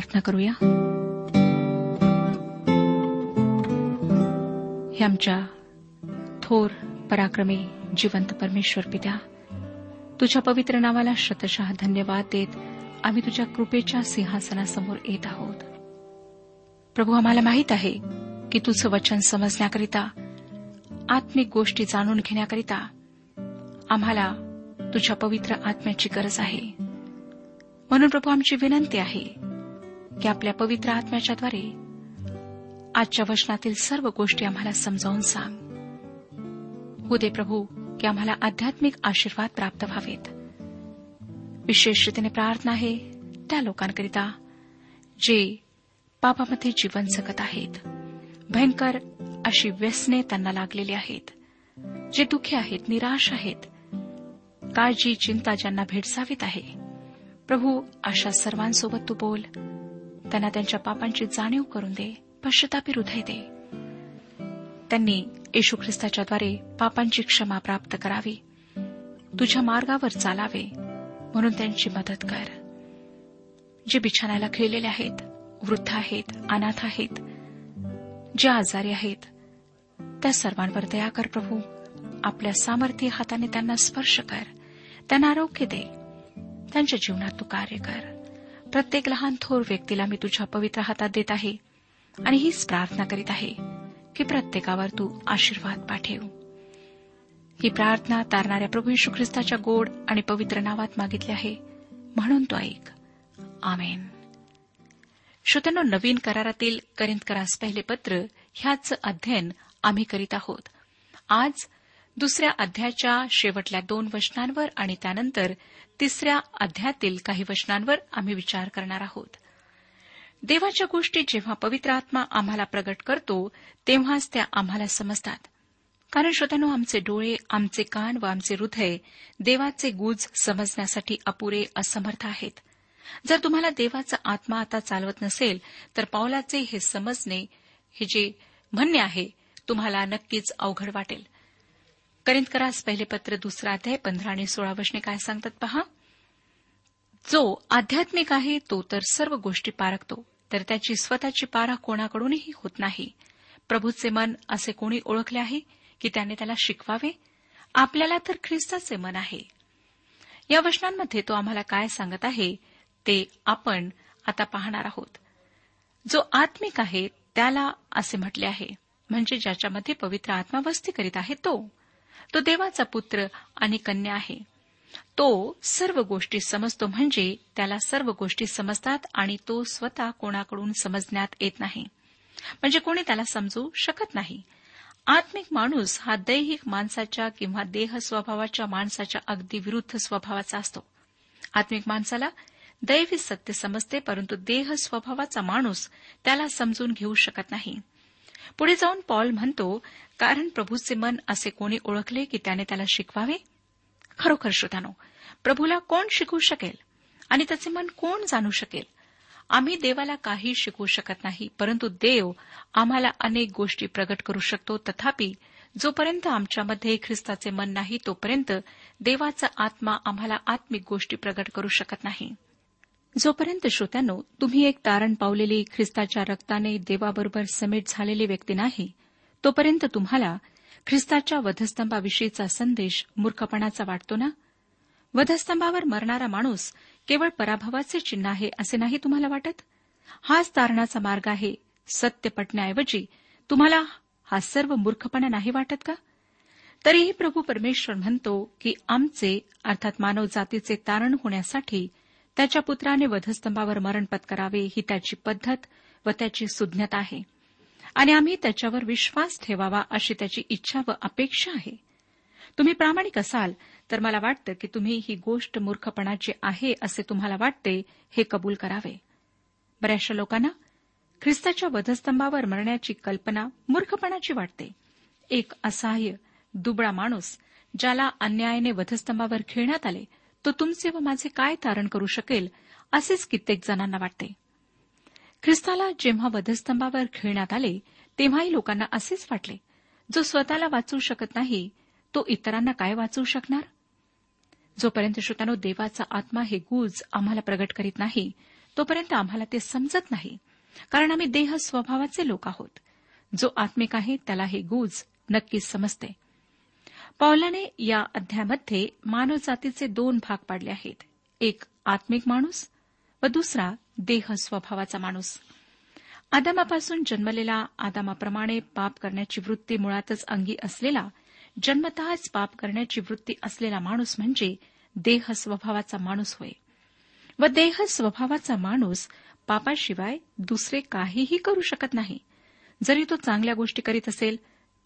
प्रार्थना करूया हे आमच्या थोर पराक्रमी जिवंत परमेश्वर पित्या तुझ्या पवित्र नावाला शतशः धन्यवाद देत आम्ही तुझ्या कृपेच्या सिंहासनासमोर येत आहोत प्रभू आम्हाला माहीत आहे की तुझं वचन समजण्याकरिता आत्मिक गोष्टी जाणून घेण्याकरिता आम्हाला तुझ्या पवित्र आत्म्याची गरज आहे म्हणून प्रभू आमची विनंती आहे की आपल्या पवित्र आत्म्याच्याद्वारे आजच्या वचनातील सर्व गोष्टी आम्हाला समजावून सांग दे प्रभू की आम्हाला आध्यात्मिक आशीर्वाद प्राप्त व्हावेत विशेष रीतीने प्रार्थना आहे त्या लोकांकरिता जे पापामध्ये जीवन जगत आहेत भयंकर अशी व्यसने त्यांना लागलेली आहेत जे दुःखी आहेत निराश आहेत काळजी चिंता ज्यांना भेडसावीत आहे प्रभू अशा सर्वांसोबत तू बोल त्यांना त्यांच्या पापांची जाणीव करून दे पश्चतापी हृदय दे त्यांनी येशू ख्रिस्ताच्याद्वारे पापांची क्षमा प्राप्त करावी तुझ्या मार्गावर चालावे म्हणून त्यांची मदत कर जे बिछाण्याला खेळलेले आहेत वृद्ध आहेत अनाथ आहेत जे आजारी आहेत त्या सर्वांवर दया कर प्रभू आपल्या सामर्थ्य हाताने त्यांना स्पर्श कर त्यांना आरोग्य दे त्यांच्या जीवनात तू कार्य कर प्रत्येक लहान थोर व्यक्तीला मी तुझ्या पवित्र हातात देत आहे आणि हीच प्रार्थना करीत आहे की प्रत्येकावर तू आशीर्वाद पाठव ही प्रार्थना तारणाऱ्या प्रभू यशू ख्रिस्ताच्या गोड आणि पवित्र नावात मागितली आहे म्हणून तो ऐक आमेन श्रोत्यानो नवीन करारातील करिंदकरास पहिले पत्र ह्याचं अध्ययन आम्ही करीत आहोत आज दुसऱ्या अध्याच्या शेवटल्या दोन वचनांवर आणि त्यानंतर तिसऱ्या अध्यातील काही वचनांवर आम्ही विचार करणार आहोत देवाच्या गोष्टी जेव्हा पवित्र आत्मा आम्हाला प्रगट करतो तेव्हाच त्या आम्हाला समजतात कारण श्रोत्यानो आमचे डोळे आमचे कान व आमचे हृदय देवाचे गुज समजण्यासाठी अपुरे असमर्थ आहेत जर तुम्हाला देवाचा आत्मा आता चालवत नसेल तर पावलाचे हे समजणे हे जे म्हणणे आहे तुम्हाला नक्कीच अवघड वाटेल करिंद करास पहिले पत्र दुसरा अध्याय पंधरा आणि सोळा वशने काय सांगतात पहा जो आध्यात्मिक आहे तो तर सर्व गोष्टी पारखतो तर त्याची स्वतःची पारा कोणाकडूनही होत नाही प्रभूचे मन असे कोणी ओळखले आहे की त्याने त्याला शिकवावे आपल्याला तर ख्रिस्ताचे मन आहे या वचनांमध्ये तो आम्हाला काय सांगत आहे ते आपण आता पाहणार आहोत जो आत्मिक आहे त्याला असे म्हटले आहे म्हणजे ज्याच्यामध्ये पवित्र आत्मा वस्ती करीत आहे तो तो देवाचा पुत्र आणि कन्या आहे तो सर्व गोष्टी समजतो म्हणजे त्याला सर्व गोष्टी समजतात आणि तो स्वतः कोणाकडून समजण्यात येत नाही म्हणजे कोणी त्याला समजू शकत नाही आत्मिक माणूस हा दैहिक माणसाच्या किंवा देह स्वभावाच्या माणसाच्या अगदी विरुद्ध स्वभावाचा असतो आत्मिक माणसाला दैवी सत्य समजते परंतु देह स्वभावाचा माणूस त्याला समजून घेऊ शकत नाही पुढे जाऊन पॉल म्हणतो कारण प्रभूचे मन असे कोणी ओळखले की त्याने त्याला शिकवावे खरोखर श्रोतानो प्रभूला कोण शिकू शकेल आणि त्याचे मन कोण जाणू शकेल आम्ही देवाला काही शिकू शकत नाही परंतु देव आम्हाला अनेक गोष्टी प्रगट करू शकतो तथापि जोपर्यंत आमच्यामध्ये ख्रिस्ताचे मन नाही तोपर्यंत देवाचा आत्मा आम्हाला आत्मिक गोष्टी प्रगट करू शकत नाही जोपर्यंत श्रोत्यानो तुम्ही एक तारण पावलेली ख्रिस्ताच्या रक्ताने देवाबरोबर समेट झालेली व्यक्ती नाही तोपर्यंत तुम्हाला ख्रिस्ताच्या वधस्तंभाविषयीचा संदेश मूर्खपणाचा वाटतो ना वधस्तंभावर मरणारा माणूस केवळ पराभवाचे चिन्ह आहे असे नाही तुम्हाला वाटत हाच तारणाचा मार्ग आहे सत्य पटण्याऐवजी तुम्हाला हा सर्व मूर्खपणा नाही वाटत का तरीही प्रभू परमेश्वर म्हणतो की आमचे अर्थात मानवजातीचे तारण होण्यासाठी त्याच्या पुत्राने वधस्तंभावर मरण पत्करावे ही त्याची पद्धत व त्याची सुज्ञता आहे आणि आम्ही त्याच्यावर विश्वास ठेवावा अशी त्याची इच्छा व अपेक्षा आहे तुम्ही प्रामाणिक असाल तर मला वाटतं की तुम्ही ही गोष्ट मूर्खपणाची आहे असे तुम्हाला वाटते हे कबूल करावे बऱ्याचशा लोकांना ख्रिस्ताच्या वधस्तंभावर मरण्याची कल्पना मूर्खपणाची वाटते एक असहाय्य दुबळा माणूस ज्याला अन्यायाने वधस्तंभावर खेळण्यात आले तो तुमचे व माझे काय तारण करू शकेल असेच कित्येक जणांना वाटते ख्रिस्ताला जेव्हा वधस्तंभावर खेळण्यात आले तेव्हाही लोकांना असेच वाटले जो स्वतःला वाचू शकत नाही तो इतरांना काय वाचवू शकणार जोपर्यंत श्रोतानो देवाचा आत्मा हे गुज आम्हाला प्रगट करीत नाही तोपर्यंत आम्हाला ते समजत नाही कारण आम्ही देह स्वभावाचे लोक आहोत जो आत्मिक आहे त्याला हे गुज नक्कीच समजते पावलाने या अध्यायामध्ये मानवजातीचे दोन भाग पाडले आहेत एक आत्मिक माणूस व दुसरा देह स्वभावाचा माणूस आदामापासून जन्मलेला आदामाप्रमाणे पाप करण्याची वृत्ती मुळातच अंगी असलेला जन्मतःच पाप करण्याची वृत्ती असलेला माणूस म्हणजे देह स्वभावाचा माणूस होय व देह स्वभावाचा माणूस पापाशिवाय दुसरे काहीही करू शकत नाही जरी तो चांगल्या गोष्टी करीत असेल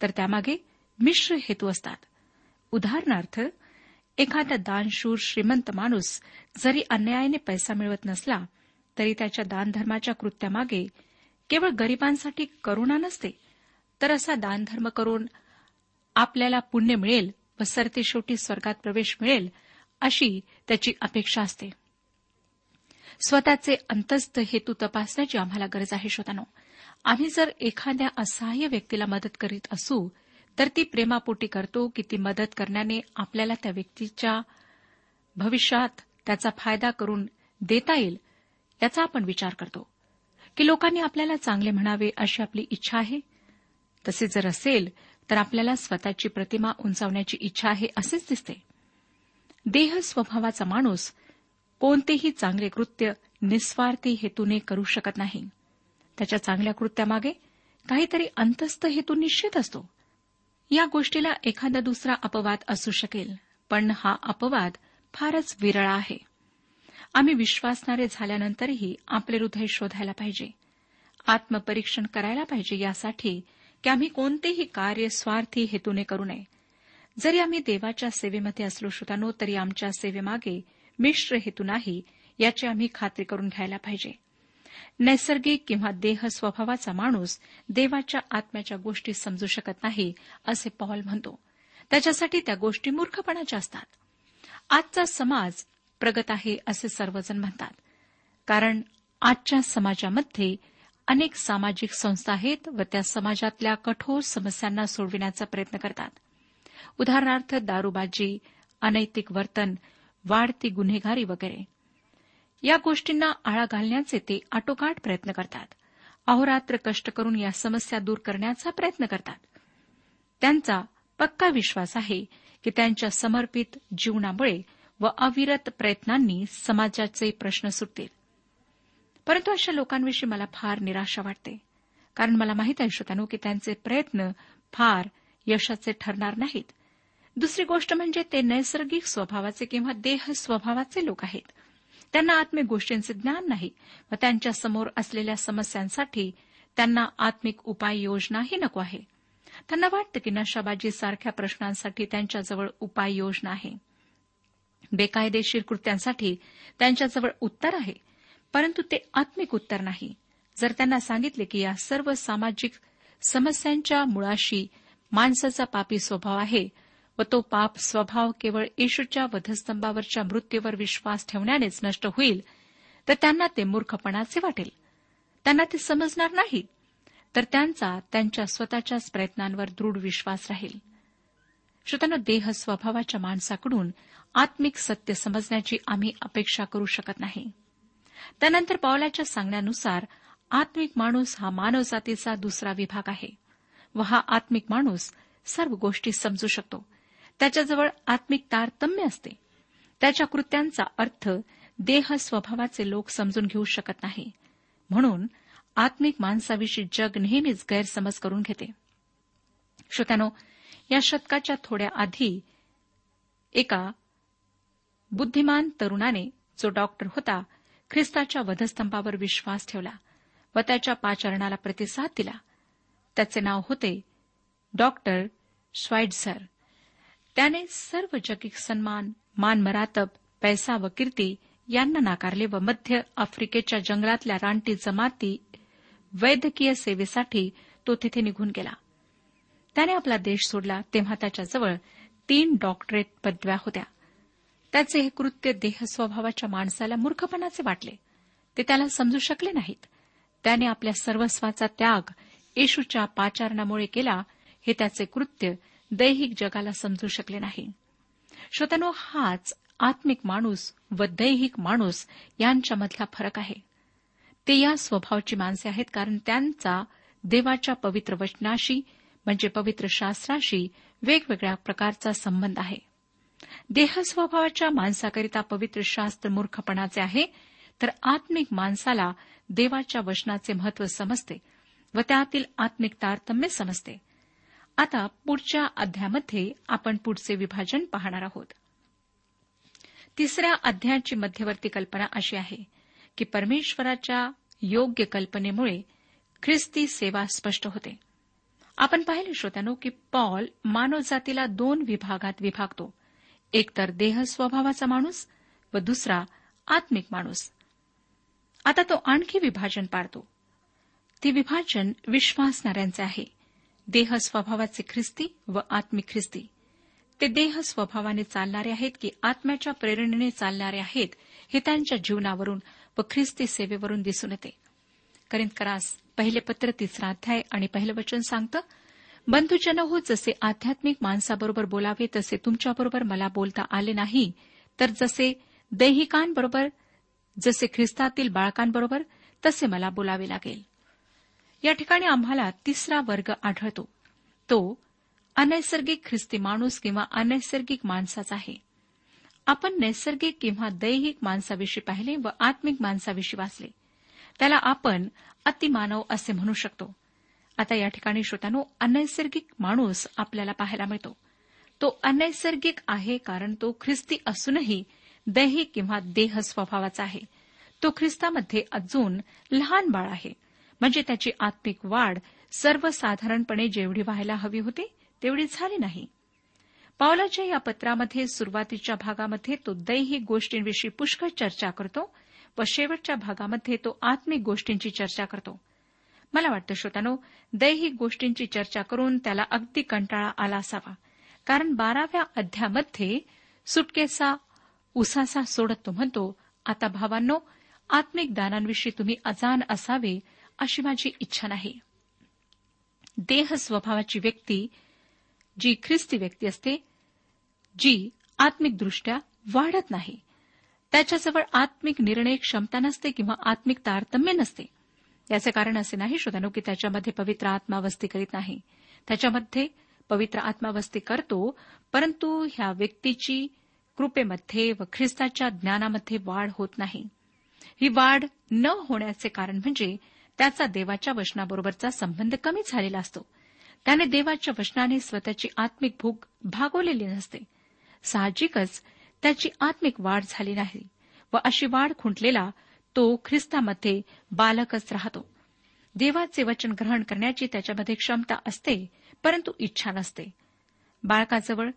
तर त्यामागे मिश्र हेतू असतात उदाहरणार्थ एखादा दानशूर श्रीमंत माणूस जरी अन्यायाने पैसा मिळवत नसला तरी त्याच्या दानधर्माच्या कृत्यामागे केवळ गरिबांसाठी करुणा नसते तर असा दानधर्म करून आपल्याला पुण्य मिळेल व सरते स्वर्गात प्रवेश मिळेल अशी त्याची अपेक्षा असते स्वतःचे अंतस्थ हेतू तपासण्याची आम्हाला गरज आहे श्रोतानो आम्ही जर एखाद्या असहाय्य व्यक्तीला मदत करीत असू तर ती प्रेमापोटी करतो की ती मदत करण्याने आपल्याला त्या व्यक्तीच्या भविष्यात त्याचा फायदा करून देता येईल याचा आपण विचार करतो की लोकांनी आपल्याला चांगले म्हणावे अशी आपली इच्छा आहे तसे जर असेल तर आपल्याला स्वतःची प्रतिमा उंचावण्याची इच्छा आहे असेच दिसते देह स्वभावाचा माणूस कोणतेही चांगले कृत्य निस्वार्थी हेतूने करू शकत नाही त्याच्या चांगल्या कृत्यामागे काहीतरी अंतस्थ हेतू निश्चित असतो या गोष्टीला एखादा दुसरा अपवाद असू शकेल पण हा अपवाद फारच विरळ आहे आम्ही विश्वासणारे झाल्यानंतरही आपले हृदय शोधायला पाहिजे आत्मपरीक्षण करायला पाहिजे यासाठी की आम्ही कोणतेही कार्य स्वार्थी हेतूने करू नये जरी आम्ही देवाच्या सेवेमध्ये असलो श्रोतानो तरी आमच्या सेवेमागे मिश्र हेतू नाही याची आम्ही खात्री करून घ्यायला पाहिजे नैसर्गिक किंवा देह स्वभावाचा माणूस देवाच्या आत्म्याच्या गोष्टी समजू शकत नाही असे पॉल म्हणतो त्याच्यासाठी त्या गोष्टी मूर्खपणाच्या असतात आजचा समाज प्रगत आहे असे सर्वजण म्हणतात कारण आजच्या समाजामध्ये अनेक सामाजिक संस्था आहेत व त्या समाजातल्या कठोर समस्यांना सोडविण्याचा प्रयत्न करतात उदाहरणार्थ दारूबाजी अनैतिक वर्तन वाढती गुन्हेगारी वगैरे या गोष्टींना आळा घालण्याचे ते आटोकाट प्रयत्न करतात अहोरात्र कष्ट करून या समस्या दूर करण्याचा प्रयत्न करतात त्यांचा पक्का विश्वास आहे की त्यांच्या समर्पित जीवनामुळे व अविरत प्रयत्नांनी समाजाचे प्रश्न सुटतील परंतु अशा लोकांविषयी मला फार निराशा वाटते कारण मला माहीत आहे श्रोतानो की त्यांचे प्रयत्न फार यशाचे ठरणार नाहीत दुसरी गोष्ट म्हणजे ते नैसर्गिक स्वभावाचे किंवा देह स्वभावाचे लोक आहेत त्यांना आत्मिक गोष्टींचे ज्ञान नाही व त्यांच्या समोर असलेल्या समस्यांसाठी त्यांना आत्मिक उपाययोजनाही नको आहे त्यांना वाटतं की सारख्या प्रश्नांसाठी त्यांच्याजवळ उपाययोजना आहे बेकायदेशीर कृत्यांसाठी त्यांच्याजवळ उत्तर आहे परंतु ते आत्मिक उत्तर नाही जर त्यांना सांगितले की या सर्व सामाजिक समस्यांच्या मुळाशी माणसाचा पापी स्वभाव आहे व तो पाप स्वभाव केवळ येशूच्या वधस्तंभावरच्या मृत्यूवर विश्वास ठेवण्यानेच नष्ट होईल तर त्यांना ते मूर्खपणाचे वाटेल त्यांना ते समजणार नाही तर त्यांचा त्यांच्या स्वतःच्याच प्रयत्नांवर दृढ विश्वास राहील श्रोतांना देह स्वभावाच्या माणसाकडून आत्मिक सत्य समजण्याची आम्ही अपेक्षा करू शकत नाही त्यानंतर पावलाच्या सांगण्यानुसार आत्मिक माणूस हा मानवजातीचा दुसरा विभाग आहे व हा आत्मिक माणूस सर्व गोष्टी समजू शकतो त्याच्याजवळ आत्मिक तारतम्य असते त्याच्या कृत्यांचा अर्थ देह स्वभावाचे लोक समजून घेऊ शकत नाही म्हणून आत्मिक माणसाविषयी जग नेहमीच गैरसमज करून घेते श्रोत्यानो या शतकाच्या थोड्या आधी एका बुद्धिमान तरुणाने जो डॉक्टर होता ख्रिस्ताच्या वधस्तंभावर विश्वास ठेवला व त्याच्या पाचरणाला प्रतिसाद दिला त्याचे नाव होते डॉक्टर स्वाइडझर त्याने सर्व जगिक सन्मान मान मरातब पैसा व कीर्ती यांना नाकारले व मध्य आफ्रिकेच्या जंगलातल्या रानटी जमाती वैद्यकीय सेवेसाठी तो तिथे निघून गेला त्याने आपला देश सोडला तेव्हा त्याच्याजवळ तीन डॉक्टरेट पदव्या होत्या त्याचे हे कृत्य देहस्वभावाच्या माणसाला मूर्खपणाचे वाटले ते त्याला समजू शकले नाहीत त्याने आपल्या सर्वस्वाचा त्याग येशूच्या पाचारणामुळे केला हे त्याचे कृत्य दैहिक जगाला समजू शकले नाही श्रोत्यानो हाच आत्मिक माणूस व दैहिक माणूस यांच्यामधला फरक आहे ते या स्वभावाची माणसे आहेत कारण त्यांचा देवाच्या पवित्र वचनाशी म्हणजे पवित्र शास्त्राशी वेगवेगळ्या प्रकारचा संबंध आहे देह माणसाकरिता पवित्र शास्त्र मूर्खपणाचे आहे तर आत्मिक माणसाला देवाच्या वचनाचे महत्व समजते व त्यातील आत्मिक तारतम्य समजते आता पुढच्या अध्यामध्ये आपण पुढचे विभाजन पाहणार आहोत तिसऱ्या अध्यायाची मध्यवर्ती कल्पना अशी आहे की परमेश्वराच्या योग्य कल्पनेमुळे ख्रिस्ती सेवा स्पष्ट होते आपण पाहिले श्रोत्यानो की पॉल मानवजातीला दोन विभागात विभागतो एक तर देह स्वभावाचा माणूस व दुसरा आत्मिक माणूस आता तो आणखी विभाजन पाळतो ती विभाजन विश्वासणाऱ्यांचे आहे देह स्वभावाचे ख्रिस्ती व आत्मिक ख्रिस्ती ते देह स्वभावाने चालणारे आहेत की आत्म्याच्या प्रेरणेने चालणारे आहेत हे त्यांच्या जीवनावरून व ख्रिस्ती सेवेवरून दिसून येते करिंदकरास पहिले पत्र तिसरा अध्याय आणि पहिलं वचन सांगतं बंधुजन हो जसे आध्यात्मिक माणसाबरोबर बोलावे तसे तुमच्याबरोबर मला बोलता आले नाही तर जसे दैहिकांबरोबर जसे ख्रिस्तातील बाळकांबरोबर तसे मला बोलावे लागेल या ठिकाणी आम्हाला तिसरा वर्ग आढळतो तो अनैसर्गिक ख्रिस्ती माणूस किंवा अनैसर्गिक माणसाचा आहे आपण नैसर्गिक किंवा दैहिक माणसाविषयी पाहिले व आत्मिक माणसाविषयी वाचले त्याला आपण अतिमानव असे म्हणू शकतो आता या ठिकाणी श्रोतानो अनैसर्गिक माणूस आपल्याला पाहायला मिळतो तो अनैसर्गिक आहे कारण तो ख्रिस्ती असूनही दैहिक किंवा देह स्वभावाचा आहे तो ख्रिस्तामध्ये अजून लहान बाळ आहे म्हणजे त्याची आत्मिक वाढ सर्वसाधारणपणे जेवढी व्हायला हवी होती तेवढी झाली नाही पावलाच्या या पत्रामध्ये सुरुवातीच्या भागामध्ये तो दैहिक गोष्टींविषयी पुष्कळ चर्चा करतो व शेवटच्या भागामध्ये तो आत्मिक गोष्टींची चर्चा करतो मला वाटतं श्रोतानो दैहिक गोष्टींची चर्चा करून त्याला अगदी कंटाळा आला असावा कारण बाराव्या अध्यामध्ये सुटकेचा उसासा सोडत तो म्हणतो आता भावांनो आत्मिक दानांविषयी तुम्ही अजान असावे अशी माझी इच्छा नाही देह स्वभावाची व्यक्ती जी ख्रिस्ती व्यक्ती असते जी आत्मिकदृष्ट्या वाढत नाही त्याच्याजवळ आत्मिक निर्णय क्षमता नसते किंवा आत्मिक तारतम्य नसते याचे कारण असे नाही श्रोतानो की त्याच्यामध्ये पवित्र आत्मावस्ती करीत नाही त्याच्यामध्ये पवित्र आत्मावस्ती करतो परंतु ह्या व्यक्तीची कृपेमध्ये व ख्रिस्ताच्या ज्ञानामध्ये वाढ होत नाही ही वाढ न होण्याचे कारण म्हणजे त्याचा देवाच्या वचनाबरोबरचा संबंध कमी झालेला असतो त्याने देवाच्या वचनाने स्वतःची आत्मिक भूक भागवलेली नसते साहजिकच त्याची आत्मिक वाढ झाली नाही व अशी वाढ खुंटलेला तो ख्रिस्तामध्ये बालकच राहतो देवाचे वचन ग्रहण करण्याची त्याच्यामध्ये क्षमता असते परंतु इच्छा नसते बाळकाजवळ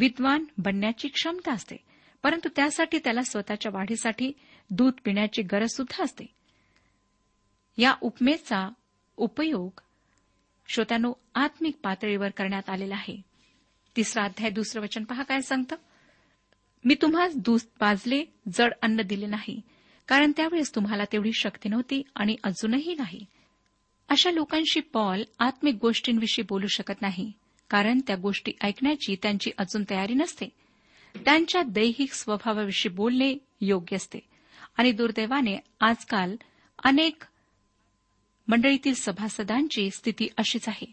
विद्वान बनण्याची क्षमता असते परंतु त्यासाठी त्याला स्वतःच्या वाढीसाठी दूध पिण्याची गरज सुद्धा असते या उपमेचा उपयोग श्रोत्यानो आत्मिक पातळीवर करण्यात आलेला आहे तिसरा अध्याय दुसरं वचन पहा काय सांगतं मी तुम्हाला दूध पाजले जड अन्न दिले नाही कारण त्यावेळेस तुम्हाला तेवढी शक्ती नव्हती आणि अजूनही नाही अशा लोकांशी पॉल आत्मिक गोष्टींविषयी बोलू शकत नाही कारण त्या गोष्टी ऐकण्याची त्यांची अजून तयारी नसते त्यांच्या दैहिक स्वभावाविषयी बोलणे योग्य असते आणि दुर्दैवाने आजकाल अनेक मंडळीतील सभासदांची स्थिती अशीच आहे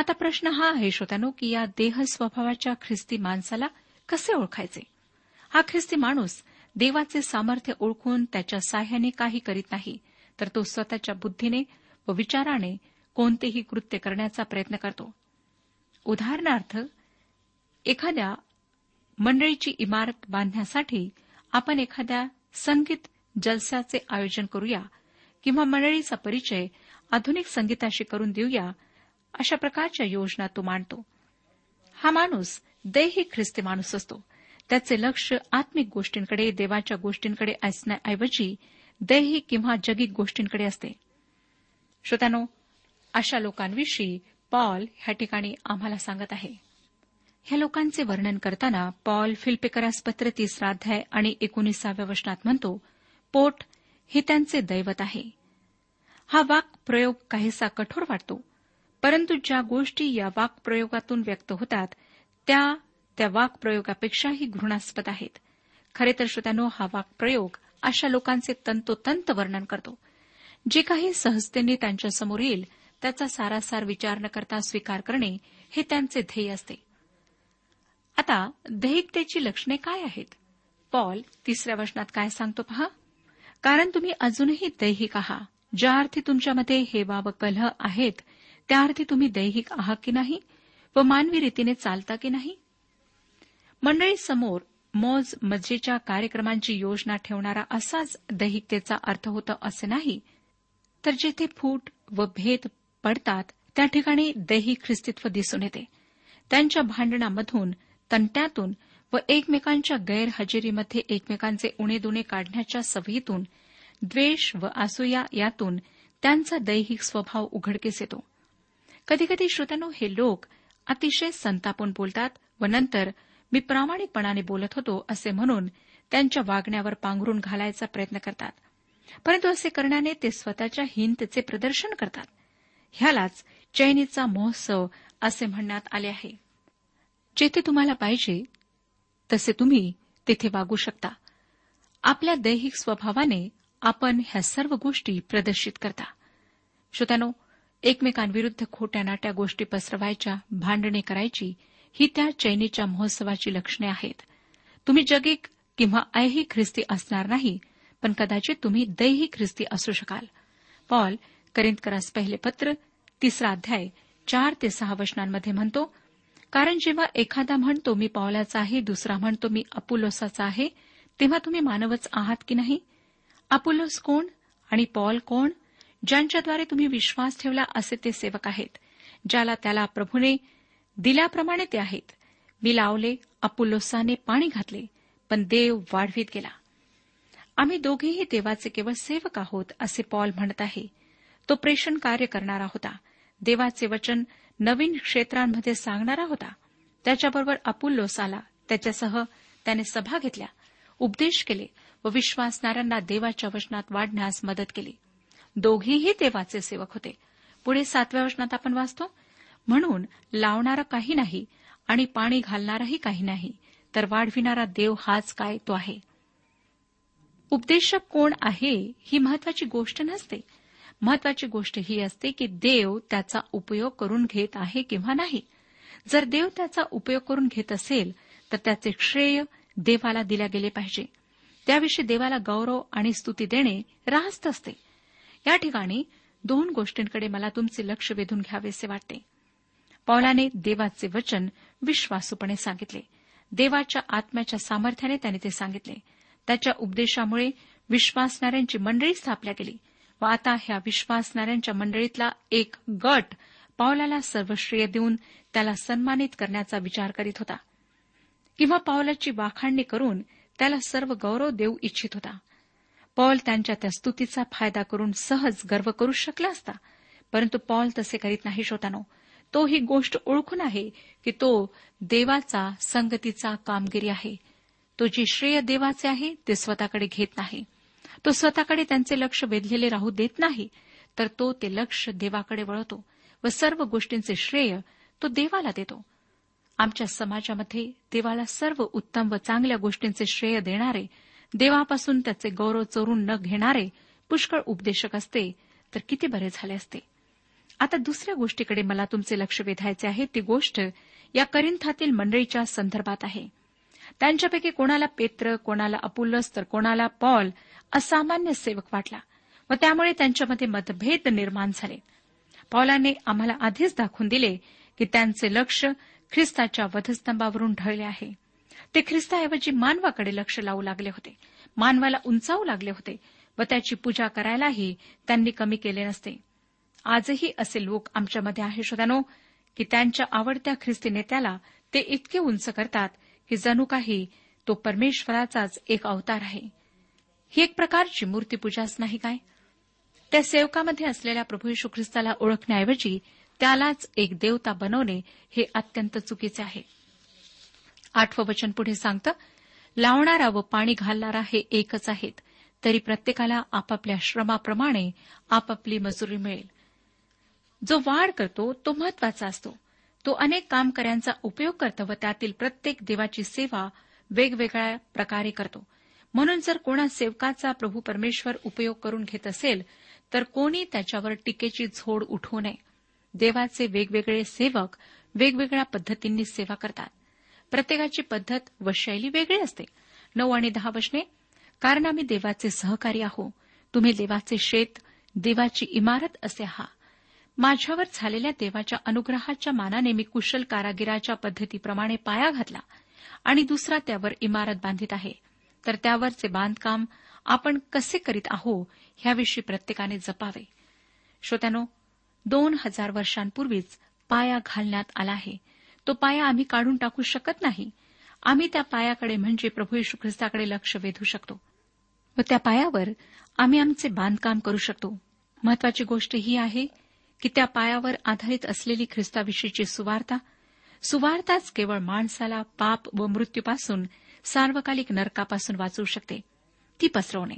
आता प्रश्न हा आहे श्रोत्यानो की या देह स्वभावाच्या ख्रिस्ती माणसाला कसे ओळखायचे हा ख्रिस्ती माणूस देवाचे सामर्थ्य ओळखून त्याच्या साह्याने काही करीत नाही तर तो स्वतःच्या बुद्धीने व विचाराने कोणतेही कृत्य करण्याचा प्रयत्न करतो उदाहरणार्थ एखाद्या मंडळीची इमारत बांधण्यासाठी आपण एखाद्या संगीत जलसाचे आयोजन करूया किंवा मंडळीचा परिचय आधुनिक संगीताशी करून देऊया अशा प्रकारच्या योजना तो मांडतो हा माणूस देही ख्रिस्ती माणूस असतो त्याचे लक्ष आत्मिक गोष्टींकडे देवाच्या गोष्टींकडे असण्याऐवजी देही किंवा जगिक गोष्टींकडे असते श्रोत्यानो अशा लोकांविषयी पॉल ह्या ठिकाणी आम्हाला सांगत आहे ह्या लोकांचे वर्णन करताना पॉल फिल्पेकरास पत्र तिसरा अध्याय आणि एकोणीसाव्या वचनात म्हणतो पोट हे त्यांचे दैवत आहे हा वाक्प्रयोग काहीसा कठोर वाटतो परंतु ज्या गोष्टी या वाक्प्रयोगातून व्यक्त होतात त्या त्या वाक्प्रयोगापेक्षाही घृणास्पद आहेत खरे तर श्रोत्यानो हा वाक्प्रयोग अशा लोकांचे तंतोतंत वर्णन करतो जे काही सहजतेने त्यांच्यासमोर येईल त्याचा सारासार विचार न करता स्वीकार करणे हे त्यांचे ध्येय असते आता दैहिकतेची लक्षणे काय आहेत पॉल तिसऱ्या वचनात काय सांगतो पहा कारण तुम्ही अजूनही दैहिक आहात ज्या अर्थी तुमच्यामध्ये हेवा व कलह आहेत त्या अर्थी तुम्ही दैहिक आहात की नाही व मानवी रीतीने चालता की नाही मंडळी समोर मौज मज्जेच्या कार्यक्रमांची योजना ठेवणारा असाच दैहिकतेचा अर्थ होता असे नाही तर जेथे फूट व भेद पडतात त्या ठिकाणी दैहिक ख्रिस्तित्व दिसून येते त्यांच्या भांडणामधून तंट्यातून व एकमेकांच्या गैरहजेरीमध्ये एकमेकांचे उणे दुणे काढण्याच्या सवयीतून द्वेष व असूया यातून त्यांचा दैहिक स्वभाव उघडकीस येतो कधीकधी श्रोत्यानो हे लोक अतिशय संतापून बोलतात व नंतर मी प्रामाणिकपणाने बोलत होतो असे म्हणून त्यांच्या वागण्यावर पांघरून घालायचा प्रयत्न करतात परंतु असे करण्याने ते स्वतःच्या हिंतचे प्रदर्शन करतात ह्यालाच चैनीचा महोत्सव असे म्हणण्यात आले आहे जेथे तुम्हाला पाहिजे तसे तुम्ही तिथे वागू शकता आपल्या दैहिक स्वभावाने आपण ह्या सर्व गोष्टी प्रदर्शित करता श्रोत्यानो एकमेकांविरुद्ध खोट्या नाट्या गोष्टी पसरवायच्या भांडणे करायची ही त्या चैनीच्या महोत्सवाची लक्षणे आहेत तुम्ही जगिक किंवा ऐही ख्रिस्ती असणार नाही पण कदाचित तुम्ही दैही ख्रिस्ती असू शकाल पॉल करिंदकरास पहिले पत्र तिसरा अध्याय चार ते सहा वचनांमध्ये म्हणतो कारण जेव्हा एखादा म्हणतो मी पावलाचा आहे दुसरा म्हणतो मी अपुलोसाचा आहे तेव्हा तुम्ही मानवच आहात की नाही अपुलोस कोण आणि पॉल कोण ज्यांच्याद्वारे तुम्ही विश्वास ठेवला असे ते सेवक आहेत ज्याला त्याला प्रभूने दिल्याप्रमाणे ते आहेत मी लावले अपुलोसाने पाणी घातले पण देव वाढवीत गेला आम्ही दोघेही देवाचे केवळ सेवक आहोत असे पॉल म्हणत आहे तो प्रेषण कार्य करणारा होता देवाचे वचन नवीन क्षेत्रांमध्ये सांगणारा होता त्याच्याबरोबर अपुल्लोस आला त्याच्यासह त्याने सभा घेतल्या उपदेश केले व विश्वासणाऱ्यांना देवाच्या वचनात वाढण्यास मदत केली दोघेही देवाचे सेवक होते पुढे सातव्या वचनात आपण वाचतो म्हणून लावणारा काही नाही आणि पाणी घालणाराही काही नाही तर वाढविणारा देव हाच काय तो आहे उपदेशक कोण आहे ही महत्वाची गोष्ट नसते महत्वाची गोष्ट ही असते की देव त्याचा उपयोग करून घेत आहे किंवा नाही जर देव त्याचा उपयोग करून घेत असेल तर त्याचे श्रेय देवाला दिल्या गेले पाहिजे त्याविषयी देवाला गौरव आणि स्तुती देणे राहस्त असते या ठिकाणी दोन गोष्टींकडे मला तुमचे लक्ष वेधून घ्यावेसे वाटते पौलाने देवाचे वचन विश्वासूपणे सांगितले देवाच्या आत्म्याच्या सामर्थ्याने त्याने ते सांगितले त्याच्या उपदेशामुळे विश्वासणाऱ्यांची मंडळी स्थापल्या गेली व आता ह्या विश्वासणाऱ्यांच्या मंडळीतला एक गट पावलाला सर्वश्रेय देऊन त्याला सन्मानित करण्याचा विचार करीत होता किंवा पावलाची वाखाणणी करून त्याला सर्व गौरव देऊ इच्छित होता पॉल त्यांच्या त्या स्तुतीचा फायदा करून सहज गर्व करू शकला असता परंतु पॉल तसे करीत नाही श्रोतानो तो ही गोष्ट ओळखून आहे की तो देवाचा संगतीचा कामगिरी आहे तो जे श्रेय देवाचे आहे ते स्वतःकडे घेत नाही तो स्वतःकडे त्यांचे लक्ष वेधलेले राहू देत नाही तर तो ते लक्ष देवाकडे वळतो व सर्व गोष्टींचे श्रेय तो देवाला देतो आमच्या समाजामध्ये देवाला सर्व उत्तम व चांगल्या गोष्टींचे श्रेय देणारे देवापासून त्याचे गौरव चोरून न घेणारे पुष्कळ उपदेशक असते तर किती बरे झाले असते आता दुसऱ्या गोष्टीकडे मला तुमचे लक्ष वेधायचे आहे ती गोष्ट या करिंथातील मंडळीच्या संदर्भात आहे त्यांच्यापैकी कोणाला पेत्र कोणाला अपुलस तर कोणाला पॉल असामान्य सेवक वाटला व त्यामुळे त्यांच्यामध्ये मतभेद निर्माण झाले पॉलाने आम्हाला आधीच दाखवून दिले की त्यांचे लक्ष ख्रिस्ताच्या वधस्तंभावरून ढळले आहे ते ख्रिस्ताऐवजी मानवाकडे लक्ष लावू लागले होते मानवाला उंचावू लागले होते व त्याची पूजा करायलाही त्यांनी कमी केले नसते आजही असे लोक आमच्यामध्ये आहे की त्यांच्या आवडत्या ख्रिस्ती नेत्याला ते इतके उंच करतात की जणू काही तो परमेश्वराचाच एक अवतार आहे ही एक प्रकारची मूर्तीपूजाच नाही काय त्या सेवकामध्ये असलेल्या प्रभू यशू ख्रिस्ताला ओळखण्याऐवजी त्यालाच एक देवता बनवणे हे अत्यंत चुकीचे आहे आठवं वचन पुढे सांगतं लावणारा व पाणी घालणारा हे एकच आहेत तरी प्रत्येकाला आपापल्या श्रमाप्रमाणे आपापली मजुरी मिळेल जो वाढ करतो तो महत्वाचा असतो तो अनेक कामकऱ्यांचा उपयोग करतो व त्यातील प्रत्येक देवाची सेवा वेगवेगळ्या प्रकारे करतो म्हणून जर कोणा सेवकाचा प्रभू परमेश्वर उपयोग करून घेत असेल तर कोणी त्याच्यावर टीकेची झोड उठवू नये देवाचे वेगवेगळे सेवक वेगवेगळ्या पद्धतींनी सेवा करतात प्रत्येकाची पद्धत व शैली वेगळी असते नऊ आणि दहा वचने कारण आम्ही देवाचे सहकारी आहो तुम्ही देवाचे शेत देवाची इमारत असे हा माझ्यावर झालेल्या देवाच्या अनुग्रहाच्या मानाने मी कुशल कारागिराच्या पद्धतीप्रमाणे पाया घातला आणि दुसरा त्यावर इमारत बांधित आहे तर त्यावरचे बांधकाम आपण कसे करीत आहो ह्याविषयी प्रत्येकाने जपावे श्रोत्यानो दोन हजार वर्षांपूर्वीच पाया घालण्यात आला आहे तो पाया आम्ही काढून टाकू शकत नाही आम्ही त्या पायाकडे म्हणजे प्रभू यशू ख्रिस्ताकडे लक्ष वेधू शकतो व त्या पायावर आम्ही आमचे बांधकाम करू शकतो महत्वाची गोष्ट ही आहे की त्या पायावर आधारित असलेली ख्रिस्ताविषयीची सुवार्ता सुवार्ताच केवळ माणसाला पाप व मृत्यूपासून सार्वकालिक नरकापासून वाचवू शकते ती पसरवणे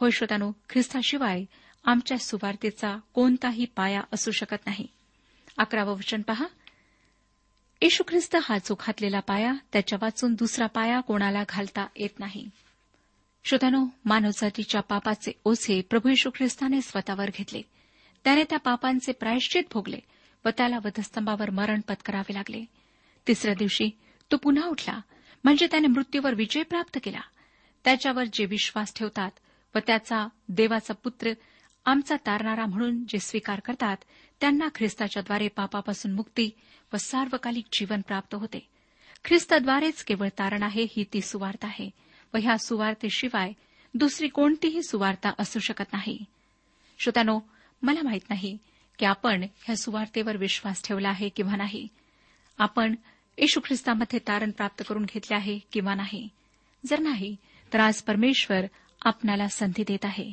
होय श्रोतानो ख्रिस्ताशिवाय आमच्या सुवार्तेचा कोणताही पाया असू शकत नाही अकरावं वचन पहा येशू ख्रिस्त हा जो घातलेला पाया त्याच्या वाचून दुसरा पाया कोणाला घालता येत नाही श्रोतनो मानवजातीच्या पापाचे ओझे प्रभू येशू ख्रिस्ताने स्वतःवर घेतले त्याने त्या पापांचे प्रायश्चित भोगले व त्याला वधस्तंभावर मरण पत्करावे लागले तिसऱ्या दिवशी तो पुन्हा उठला म्हणजे त्याने मृत्यूवर विजय प्राप्त केला त्याच्यावर जे विश्वास ठेवतात व त्याचा देवाचा पुत्र आमचा तारणारा म्हणून जे स्वीकार करतात त्यांना ख्रिस्ताच्याद्वारे पापापासून मुक्ती व सार्वकालिक जीवन प्राप्त होते ख्रिस्ताद्वारेच केवळ तारण आहे ही ती सुवार्थ आहे व ह्या सुवार्तेशिवाय दुसरी कोणतीही सुवार्ता असू शकत नाही श्रोत्यानो मला माहीत नाही की आपण ह्या सुवार्तेवर विश्वास ठेवला आहे किंवा नाही आपण येशू ख्रिस्तामध्ये तारण प्राप्त करून घेतले आहे किंवा नाही जर नाही तर आज परमेश्वर आपणाला संधी देत आहे